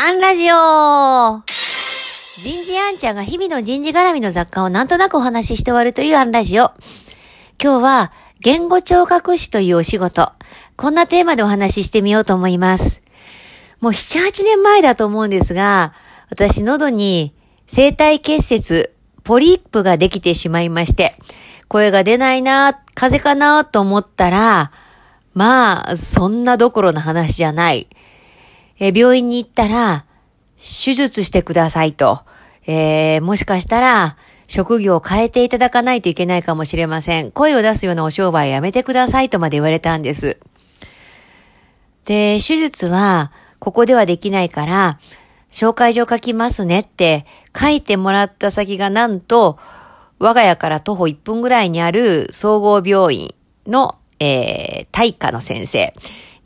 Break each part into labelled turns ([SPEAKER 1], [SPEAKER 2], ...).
[SPEAKER 1] アンラジオ人事アンちゃんが日々の人事絡みの雑貨をなんとなくお話しして終わるというアンラジオ。今日は言語聴覚士というお仕事。こんなテーマでお話ししてみようと思います。もう7、8年前だと思うんですが、私喉に声帯結節、ポリープができてしまいまして、声が出ないな、風邪かなと思ったら、まあ、そんなどころの話じゃない。え病院に行ったら、手術してくださいと。えー、もしかしたら、職業を変えていただかないといけないかもしれません。声を出すようなお商売やめてくださいとまで言われたんです。で、手術は、ここではできないから、紹介状書きますねって書いてもらった先がなんと、我が家から徒歩1分ぐらいにある総合病院の、えー、大科の先生。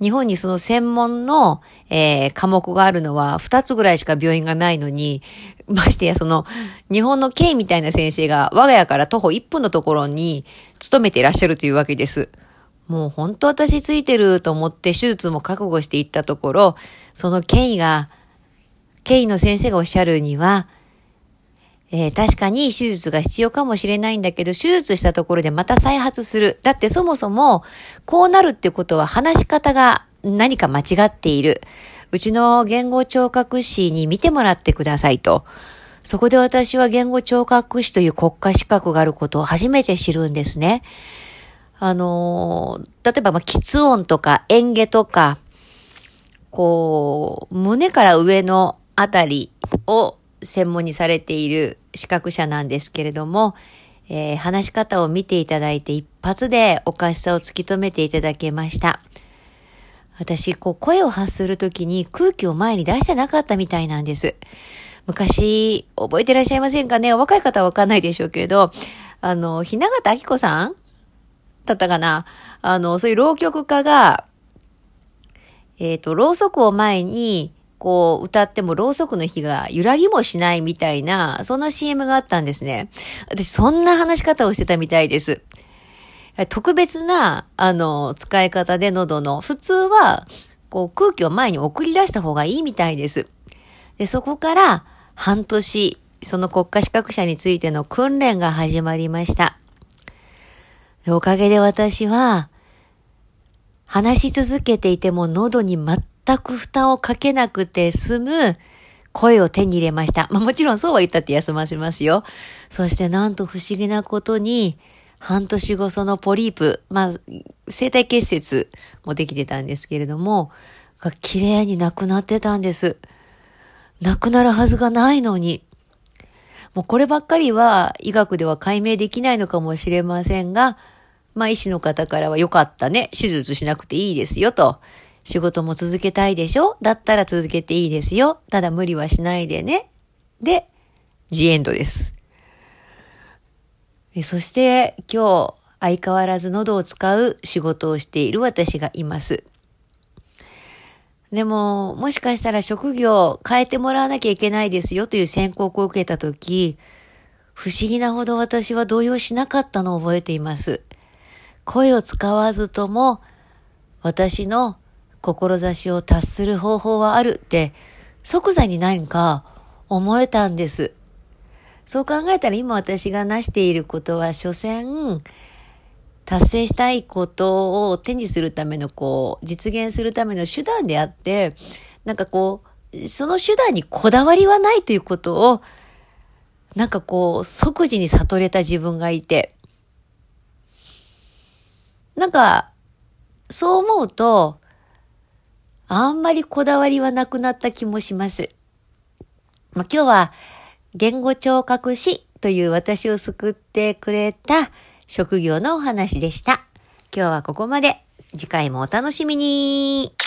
[SPEAKER 1] 日本にその専門の、えー、科目があるのは2つぐらいしか病院がないのに、ましてやその、日本の K みたいな先生が我が家から徒歩1分のところに勤めていらっしゃるというわけです。もう本当私ついてると思って手術も覚悟していったところ、その権威が、権威の先生がおっしゃるには、えー、確かに手術が必要かもしれないんだけど、手術したところでまた再発する。だってそもそも、こうなるってことは話し方が何か間違っている。うちの言語聴覚士に見てもらってくださいと。そこで私は言語聴覚士という国家資格があることを初めて知るんですね。あの例えば、まあ、喫音とか、演下とか、こう、胸から上のあたりを専門にされている資格者なんですけれども、えー、話し方を見ていただいて一発でおかしさを突き止めていただけました。私、こう声を発するときに空気を前に出してなかったみたいなんです。昔、覚えてらっしゃいませんかね？お若い方はわかんないでしょうけど、あの、ひながたあきこさんだったかな？あの、そういう浪曲家が、えっ、ー、と、ろうそくを前に、こう歌ってもろうそくの火が揺らぎもしないみたいな、そんな CM があったんですね。私そんな話し方をしてたみたいです。特別な、あの、使い方で喉の、普通は、こう空気を前に送り出した方がいいみたいです。で、そこから半年、その国家資格者についての訓練が始まりました。おかげで私は、話し続けていても喉に全全く負担をかけなくて済む声を手に入れました。まあもちろんそうは言ったって休ませますよ。そしてなんと不思議なことに、半年後そのポリープ、まあ、生体結節もできてたんですけれども、が綺麗になくなってたんです。なくなるはずがないのに。もうこればっかりは医学では解明できないのかもしれませんが、まあ医師の方からは良かったね、手術しなくていいですよと仕事も続けたいでしょ？だったら続けていいですよ。ただ無理はしないでね。で、ジエンドです。そして今日相変わらず喉を使う仕事をしている私がいます。でも、もしかしたら職業変えてもらわなきゃいけないですよという宣告を受けたとき、不思議なほど私は動揺しなかったのを覚えています。声を使わずとも、私の志を達する方法はあるって即座に何か思えたんです。そう考えたら今私が成していることは所詮達成したいことを手にするためのこう実現するための手段であってなんかこうその手段にこだわりはないということをなんかこう即時に悟れた自分がいてなんかそう思うとあんまりこだわりはなくなった気もします。まあ、今日は言語聴覚士という私を救ってくれた職業のお話でした。今日はここまで。次回もお楽しみに。